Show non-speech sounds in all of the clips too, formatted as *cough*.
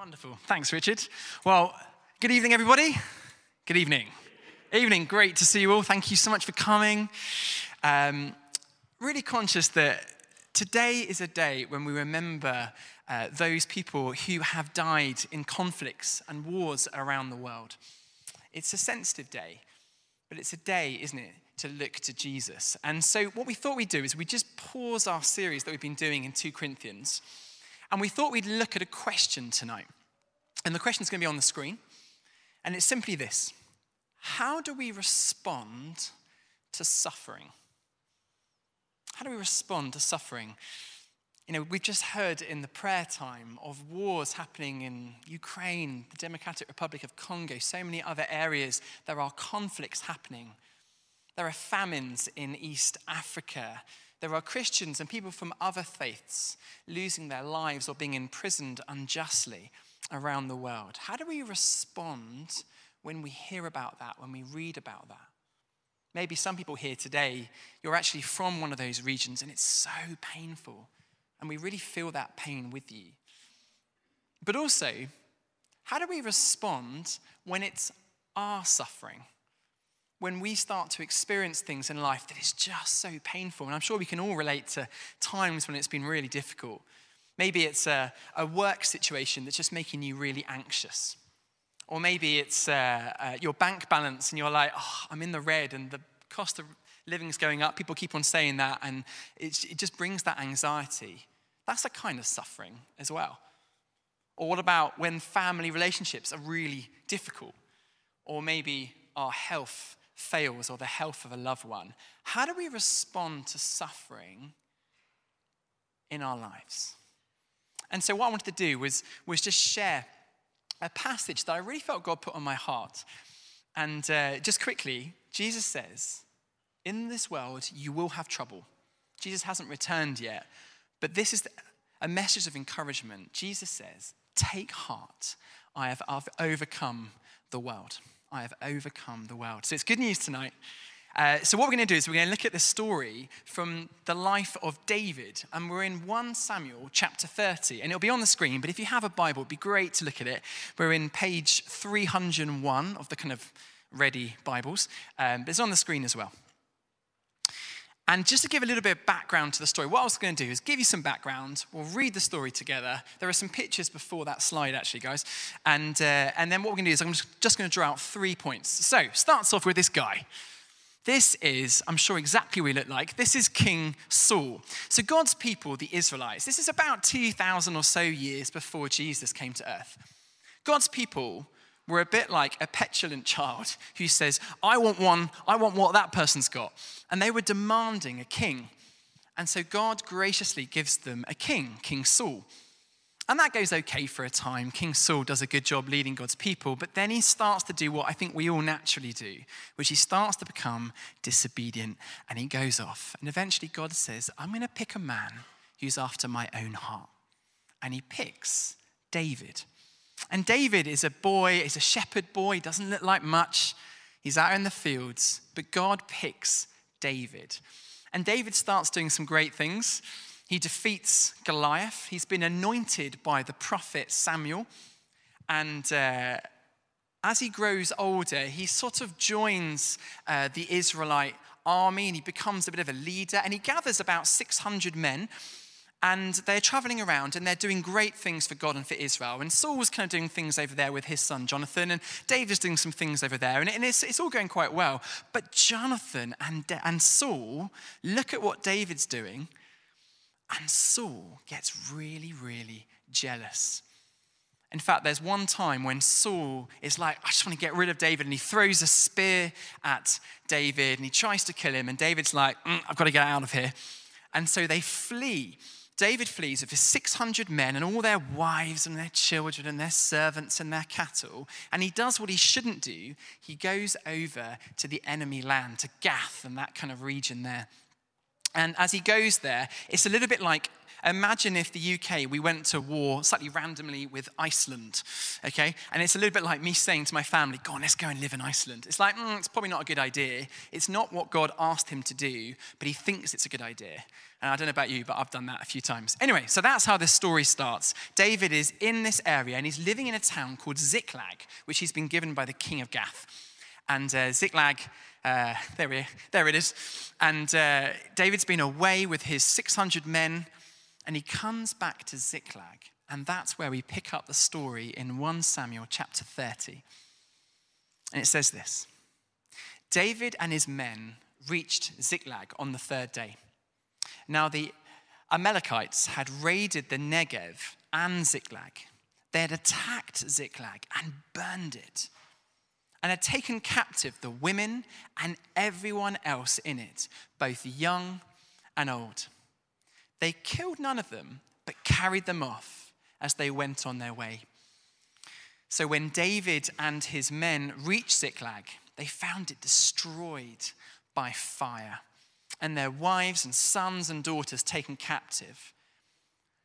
Wonderful. Thanks, Richard. Well, good evening, everybody. Good evening. Evening. Great to see you all. Thank you so much for coming. Um, really conscious that today is a day when we remember uh, those people who have died in conflicts and wars around the world. It's a sensitive day, but it's a day, isn't it, to look to Jesus. And so, what we thought we'd do is we just pause our series that we've been doing in 2 Corinthians, and we thought we'd look at a question tonight. And the question is going to be on the screen, and it's simply this How do we respond to suffering? How do we respond to suffering? You know, we've just heard in the prayer time of wars happening in Ukraine, the Democratic Republic of Congo, so many other areas. There are conflicts happening. There are famines in East Africa. There are Christians and people from other faiths losing their lives or being imprisoned unjustly around the world. How do we respond when we hear about that, when we read about that? Maybe some people here today, you're actually from one of those regions and it's so painful. And we really feel that pain with you. But also, how do we respond when it's our suffering? When we start to experience things in life that is just so painful. And I'm sure we can all relate to times when it's been really difficult. Maybe it's a, a work situation that's just making you really anxious. Or maybe it's uh, uh, your bank balance and you're like, oh, I'm in the red and the cost of living is going up. People keep on saying that and it just brings that anxiety. That's a kind of suffering as well. Or what about when family relationships are really difficult? Or maybe our health fails or the health of a loved one. How do we respond to suffering in our lives? And so, what I wanted to do was, was just share a passage that I really felt God put on my heart. And uh, just quickly, Jesus says, In this world, you will have trouble. Jesus hasn't returned yet, but this is a message of encouragement. Jesus says, Take heart, I have overcome the world. I have overcome the world. So it's good news tonight. Uh, so, what we're going to do is we're going to look at the story from the life of David. And we're in 1 Samuel chapter 30. And it'll be on the screen, but if you have a Bible, it'd be great to look at it. We're in page 301 of the kind of ready Bibles, um, but it's on the screen as well. And just to give a little bit of background to the story, what I was going to do is give you some background. We'll read the story together. There are some pictures before that slide, actually, guys. And, uh, and then what we're going to do is I'm just going to draw out three points. So, starts off with this guy. This is, I'm sure, exactly what he looked like. This is King Saul. So, God's people, the Israelites, this is about 2,000 or so years before Jesus came to earth. God's people were a bit like a petulant child *laughs* who says, I want one, I want what that person's got. And they were demanding a king. And so God graciously gives them a king, King Saul. And that goes okay for a time. King Saul does a good job leading God's people, but then he starts to do what I think we all naturally do, which he starts to become disobedient and he goes off. And eventually God says, I'm going to pick a man who's after my own heart. And he picks David. And David is a boy, he's a shepherd boy, he doesn't look like much. He's out in the fields, but God picks David. And David starts doing some great things. He defeats Goliath. He's been anointed by the prophet Samuel. And uh, as he grows older, he sort of joins uh, the Israelite army and he becomes a bit of a leader. And he gathers about 600 men and they're traveling around and they're doing great things for God and for Israel. And Saul was kind of doing things over there with his son Jonathan, and David's doing some things over there, and, it's, it's all going quite well. But Jonathan and, and Saul look at what David's doing, and Saul gets really, really jealous. In fact, there's one time when Saul is like, I just want to get rid of David, and he throws a spear at David and he tries to kill him. And David's like, mm, I've got to get out of here. And so they flee. David flees with his 600 men and all their wives and their children and their servants and their cattle. And he does what he shouldn't do. He goes over to the enemy land, to Gath and that kind of region there. And as he goes there, it's a little bit like imagine if the UK, we went to war slightly randomly with Iceland, okay? And it's a little bit like me saying to my family, go on, let's go and live in Iceland. It's like, mm, it's probably not a good idea. It's not what God asked him to do, but he thinks it's a good idea. And I don't know about you, but I've done that a few times. Anyway, so that's how this story starts. David is in this area and he's living in a town called Ziklag, which he's been given by the king of Gath. And uh, Ziklag, uh, there, we, there it is. And uh, David's been away with his 600 men and he comes back to Ziklag. And that's where we pick up the story in 1 Samuel chapter 30. And it says this David and his men reached Ziklag on the third day. Now, the Amalekites had raided the Negev and Ziklag. They had attacked Ziklag and burned it, and had taken captive the women and everyone else in it, both young and old. They killed none of them, but carried them off as they went on their way. So when David and his men reached Ziklag, they found it destroyed by fire, and their wives and sons and daughters taken captive.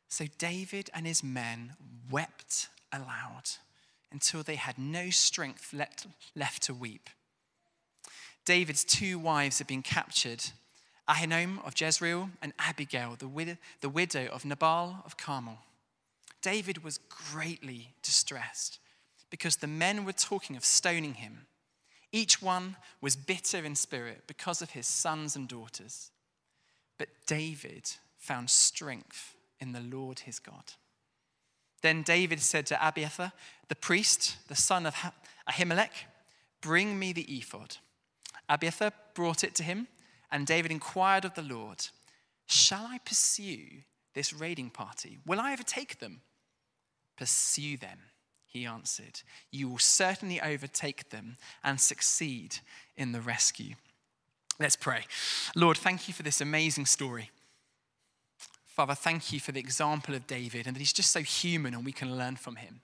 So David and his men wept aloud until they had no strength left to weep. David's two wives had been captured Ahinoam of Jezreel and Abigail, the, widow, the widow of Nabal of Carmel. David was greatly distressed because the men were talking of stoning him. Each one was bitter in spirit because of his sons and daughters. But David found strength in the Lord his God. Then David said to Abiathar, the priest, the son of Ahimelech, Bring me the ephod. Abiathar brought it to him, and David inquired of the Lord, Shall I pursue this raiding party? Will I overtake them? Pursue them he answered, You will certainly overtake them and succeed in the rescue. Let's pray. Lord, thank you for this amazing story. Father, thank you for the example of David and that he's just so human and we can learn from him.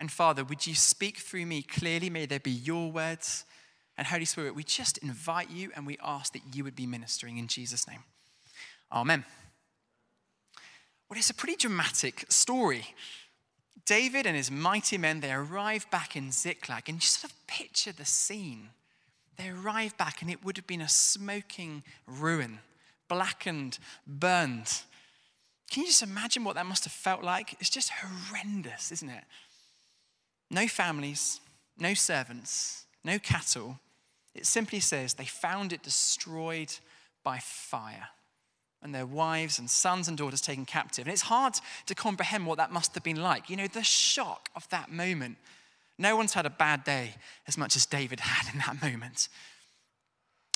And Father, would you speak through me clearly? May there be your words. And Holy Spirit, we just invite you and we ask that you would be ministering in Jesus' name. Amen. Well, it's a pretty dramatic story. David and his mighty men, they arrive back in Ziklag, and you sort of picture the scene. They arrive back, and it would have been a smoking ruin, blackened, burned. Can you just imagine what that must have felt like? It's just horrendous, isn't it? No families, no servants, no cattle. It simply says they found it destroyed by fire and their wives and sons and daughters taken captive. And it's hard to comprehend what that must have been like. You know, the shock of that moment. No one's had a bad day as much as David *laughs* had in that moment.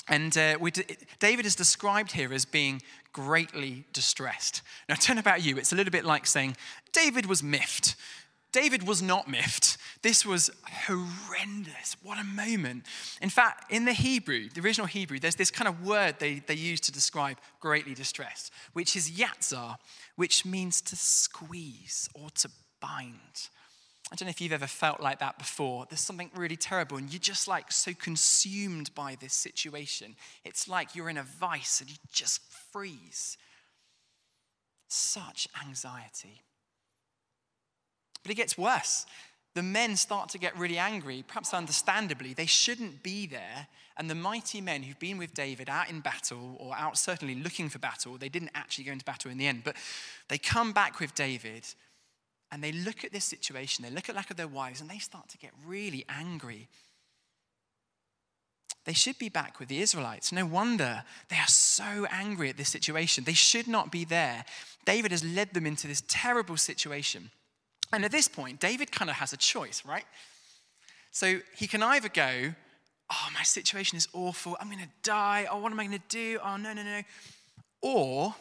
And uh, we, David is described here as being greatly distressed. Now, turn about you, it's a little bit like saying, David was miffed. David was not miffed. This was horrendous. What a moment. In fact, in the Hebrew, the original Hebrew, there's this kind of word they, they use to describe greatly distressed, which is yatzar, which means to squeeze or to bind. I don't know if you've ever felt like that before. There's something really terrible, and you're just like so consumed by this situation. It's like you're in a vice and you just freeze. Such anxiety. But it gets worse. The men start to get really angry, perhaps understandably. They shouldn't be there. And the mighty men who've been with David out in battle, or out certainly looking for battle, they didn't actually go into battle in the end, but they come back with David and they look at this situation, they look at lack of their wives, and they start to get really angry. They should be back with the Israelites. No wonder they are so angry at this situation. They should not be there. David has led them into this terrible situation. And at this point, David kind of has a choice, right? So he can either go, Oh, my situation is awful. I'm going to die. Oh, what am I going to do? Oh, no, no, no. Or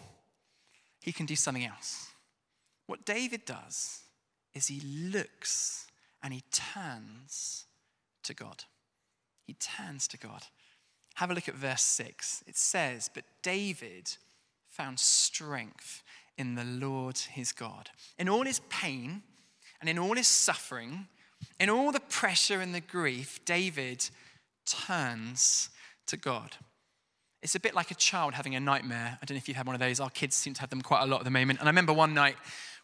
he can do something else. What David does is he looks and he turns to God. He turns to God. Have a look at verse 6. It says, But David found strength in the Lord his God. In all his pain, and in all his suffering, in all the pressure and the grief, David turns to God. It's a bit like a child having a nightmare. I don't know if you've had one of those. Our kids seem to have them quite a lot at the moment. And I remember one night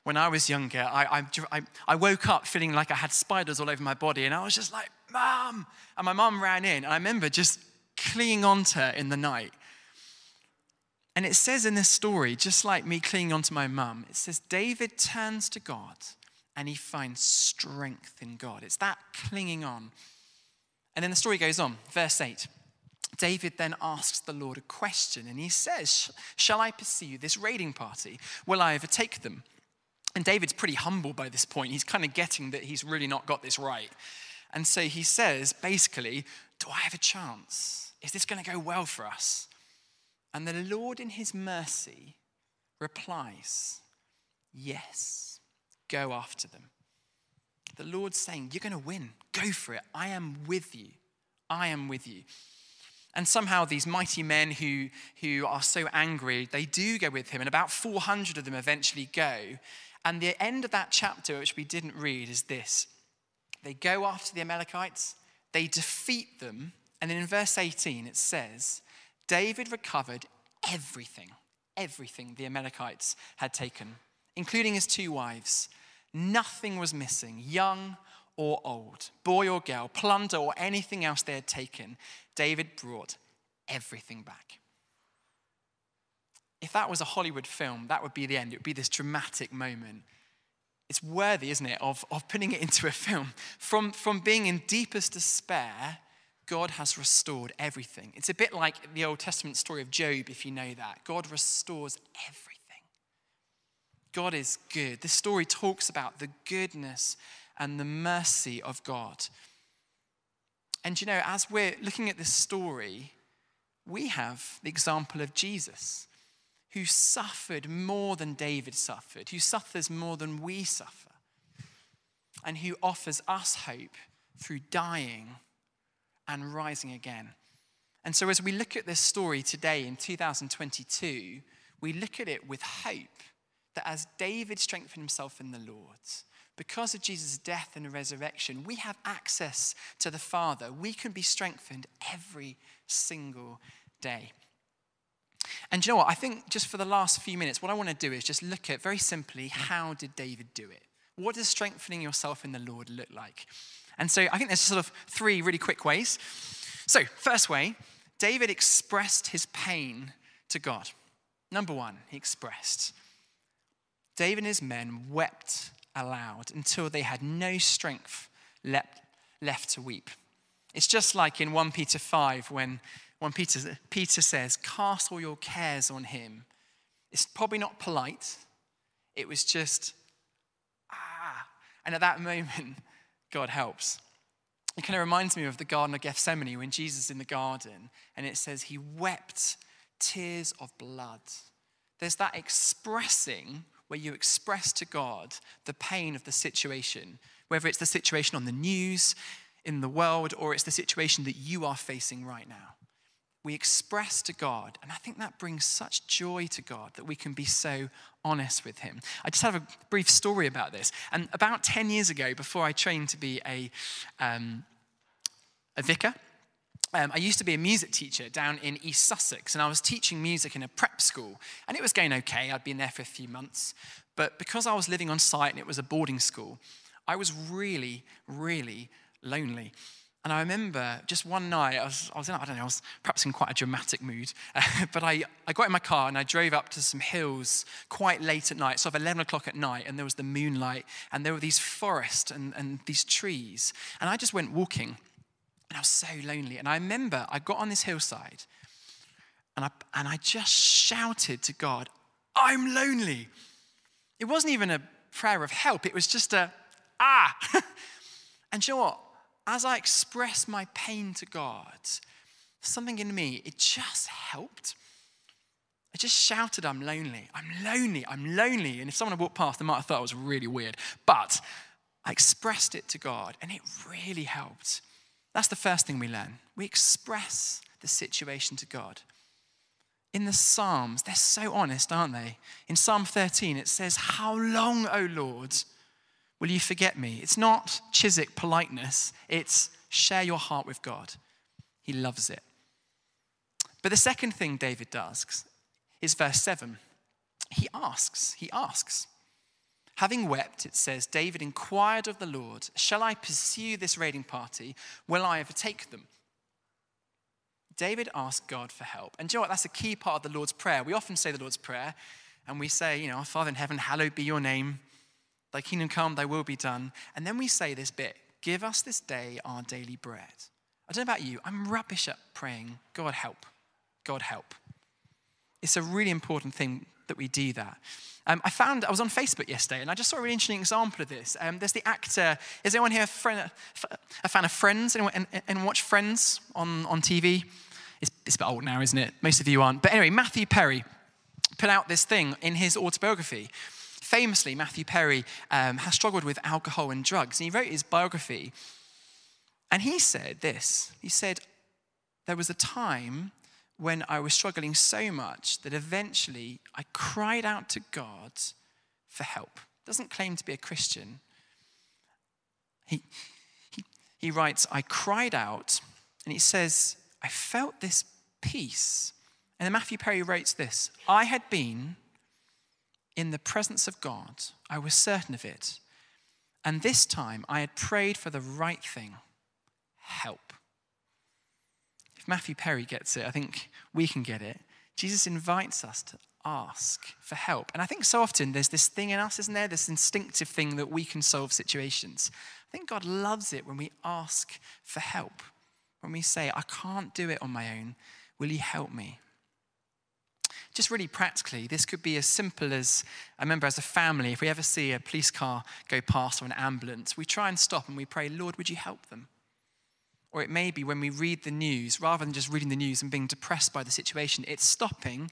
when I was younger, I, I, I woke up feeling like I had spiders all over my body. And I was just like, Mom! And my mom ran in. And I remember just clinging onto her in the night. And it says in this story, just like me clinging onto my mum, it says David turns to God and he finds strength in God. It's that clinging on. And then the story goes on, verse 8. David then asks the Lord a question and he says, Shall I pursue this raiding party? Will I overtake them? And David's pretty humble by this point. He's kind of getting that he's really not got this right. And so he says, basically, Do I have a chance? Is this going to go well for us? And the Lord, in his mercy, replies, Yes, go after them. The Lord's saying, You're going to win. Go for it. I am with you. I am with you. And somehow these mighty men who, who are so angry, they do go with him. And about 400 of them eventually go. And the end of that chapter, which we didn't read, is this they go after the Amalekites, they defeat them. And then in verse 18, it says, David recovered everything, everything the Amalekites had taken, including his two wives. Nothing was missing, young or old, boy or girl, plunder or anything else they had taken. David brought everything back. If that was a Hollywood film, that would be the end. It would be this dramatic moment. It's worthy, isn't it, of, of putting it into a film. From, from being in deepest despair God has restored everything. It's a bit like the Old Testament story of Job, if you know that. God restores everything. God is good. This story talks about the goodness and the mercy of God. And you know, as we're looking at this story, we have the example of Jesus, who suffered more than David suffered, who suffers more than we suffer, and who offers us hope through dying and rising again. And so, as we look at this story today in 2022, we look at it with hope that as David strengthened himself in the Lord, because of Jesus' death and resurrection, we have access to the Father. We can be strengthened every single day. And you know what? I think just for the last few minutes, what I want to do is just look at very simply how did David do it? What does strengthening yourself in the Lord look like? And so I think there's sort of three really quick ways. So, first way, David expressed his pain to God. Number one, he expressed. David and his men wept aloud until they had no strength left, left to weep. It's just like in 1 Peter 5 when, when Peter, Peter says, Cast all your cares on him. It's probably not polite. It was just, ah. And at that moment, *laughs* God helps. It kind of reminds me of the Garden of Gethsemane when Jesus is in the garden and it says he wept tears of blood. There's that expressing where you express to God the pain of the situation, whether it's the situation on the news, in the world, or it's the situation that you are facing right now. We express to God, and I think that brings such joy to God that we can be so honest with Him. I just have a brief story about this. And about 10 years ago, before I trained to be a, um, a vicar, um, I used to be a music teacher down in East Sussex, and I was teaching music in a prep school. And it was going okay. I'd been there for a few months. But because I was living on site and it was a boarding school, I was really, really lonely. And I remember just one night, I was, I was in, I don't know, I was perhaps in quite a dramatic mood, *laughs* but I, I got in my car and I drove up to some hills quite late at night, sort of 11 o'clock at night, and there was the moonlight, and there were these forests and, and these trees. And I just went walking, and I was so lonely. And I remember I got on this hillside, and I, and I just shouted to God, I'm lonely. It wasn't even a prayer of help, it was just a, ah. *laughs* and you know what? as I expressed my pain to God, something in me, it just helped. I just shouted, I'm lonely, I'm lonely, I'm lonely. And if someone had walked past, they might have thought it was really weird. But I expressed it to God, and it really helped. That's the first thing we learn. We express the situation to God. In the Psalms, they're so honest, aren't they? In Psalm 13, it says, How long, O Lord? Will you forget me? It's not Chiswick politeness, it's share your heart with God. He loves it. But the second thing David does is verse 7. He asks, he asks. Having wept, it says, David inquired of the Lord, Shall I pursue this raiding party? Will I overtake them? David asked God for help. And you know what? That's a key part of the Lord's Prayer. We often say the Lord's Prayer, and we say, you know, Our Father in heaven, hallowed be your name. Thy kingdom come, thy will be done. And then we say this bit Give us this day our daily bread. I don't know about you, I'm rubbish at praying, God help, God help. It's a really important thing that we do that. Um, I found, I was on Facebook yesterday and I just saw a really interesting example of this. Um, there's the actor, is anyone here a, friend, a fan of Friends? Anyone, anyone watch Friends on, on TV? It's, it's a bit old now, isn't it? Most of you aren't. But anyway, Matthew Perry put out this thing in his autobiography. Famously, Matthew Perry um, has struggled with alcohol and drugs, and he wrote his biography. And he said this He said, There was a time when I was struggling so much that eventually I cried out to God for help. Doesn't claim to be a Christian. He, he, he writes, I cried out, and he says, I felt this peace. And then Matthew Perry writes this I had been in the presence of God, I was certain of it. And this time I had prayed for the right thing help. Matthew Perry gets it, I think we can get it. Jesus invites us to ask for help. And I think so often there's this thing in us, isn't there? This instinctive thing that we can solve situations. I think God loves it when we ask for help, when we say, I can't do it on my own. Will you help me? just really practically, this could be as simple as I remember as a family, if we ever see a police car go past or an ambulance, we try and stop and we pray, Lord, would you help them? Or it may be when we read the news, rather than just reading the news and being depressed by the situation, it's stopping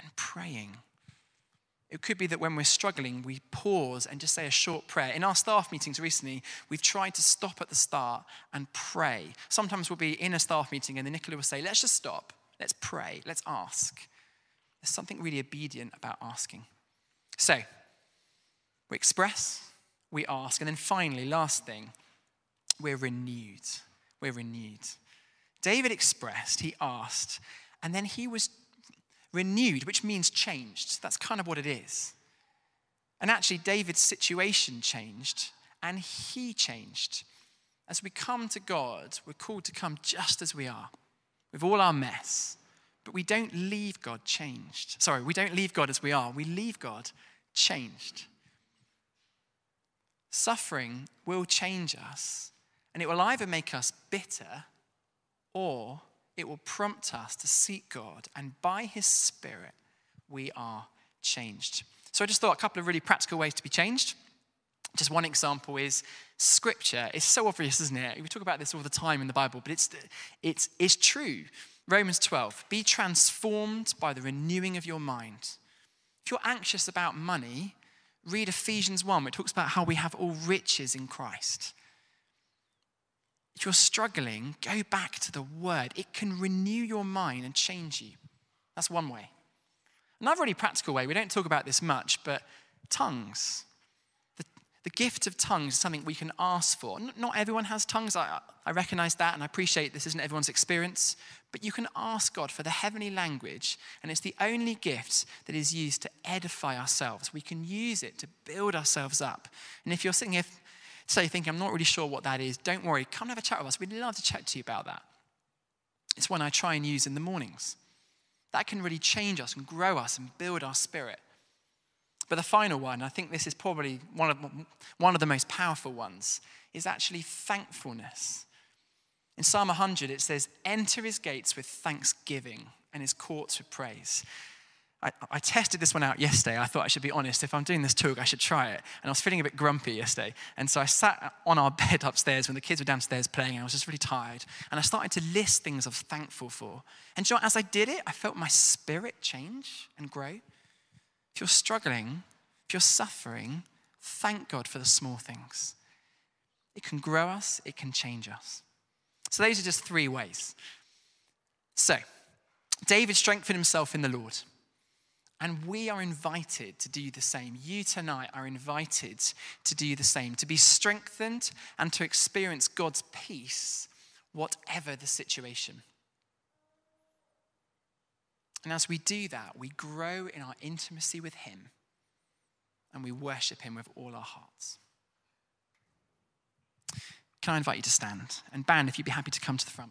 and praying. It could be that when we're struggling, we pause and just say a short prayer. In our staff meetings recently, we've tried to stop at the start and pray. Sometimes we'll be in a staff meeting and then Nicola will say, Let's just stop. Let's pray. Let's ask. There's something really obedient about asking. So, we express, we ask, and then finally, last thing, we're renewed. We're renewed. David expressed, he asked, and then he was renewed, which means changed. That's kind of what it is. And actually, David's situation changed, and he changed. As we come to God, we're called to come just as we are, with all our mess, but we don't leave God changed. Sorry, we don't leave God as we are. We leave God changed. Suffering will change us, and it will either make us bitter or it will prompt us to seek God, and by His Spirit, we are changed. So I just thought a couple of really practical ways to be changed. Just one example is scripture. It's so obvious, isn't it? We talk about this all the time in the Bible, but it's, it's, it's true. Romans 12, be transformed by the renewing of your mind. If you're anxious about money, read Ephesians 1, which talks about how we have all riches in Christ. If you're struggling, go back to the word. It can renew your mind and change you. That's one way. Another really practical way, we don't talk about this much, but tongues. The gift of tongues is something we can ask for. Not everyone has tongues. I, I recognize that and I appreciate this isn't everyone's experience. But you can ask God for the heavenly language, and it's the only gift that is used to edify ourselves. We can use it to build ourselves up. And if you're sitting here say thinking, I'm not really sure what that is, don't worry. Come and have a chat with us. We'd love to chat to you about that. It's one I try and use in the mornings. That can really change us and grow us and build our spirit. But the final one, I think this is probably one of, one of the most powerful ones, is actually thankfulness. In Psalm 100, it says, Enter his gates with thanksgiving and his courts with praise. I, I, tested this one out yesterday. I thought I should be honest. If I'm doing this talk, I should try it. And I was feeling a bit grumpy yesterday. And so I sat on our *laughs* bed upstairs when the kids were downstairs playing. I was just really tired. And I started to list things I was thankful for. And you know, as I did it, I felt my spirit change and grow. If you're struggling, if you're suffering, thank God for the small things. It can grow us, it can change us. So, those are just three ways. So, David strengthened himself in the Lord. And we are invited to do the same. You tonight are invited to do the same, to be strengthened and to experience God's peace, whatever the situation. And as we do that, we grow in our intimacy with Him and we worship Him with all our hearts. Can I invite you to stand? And, band, if you'd be happy to come to the front.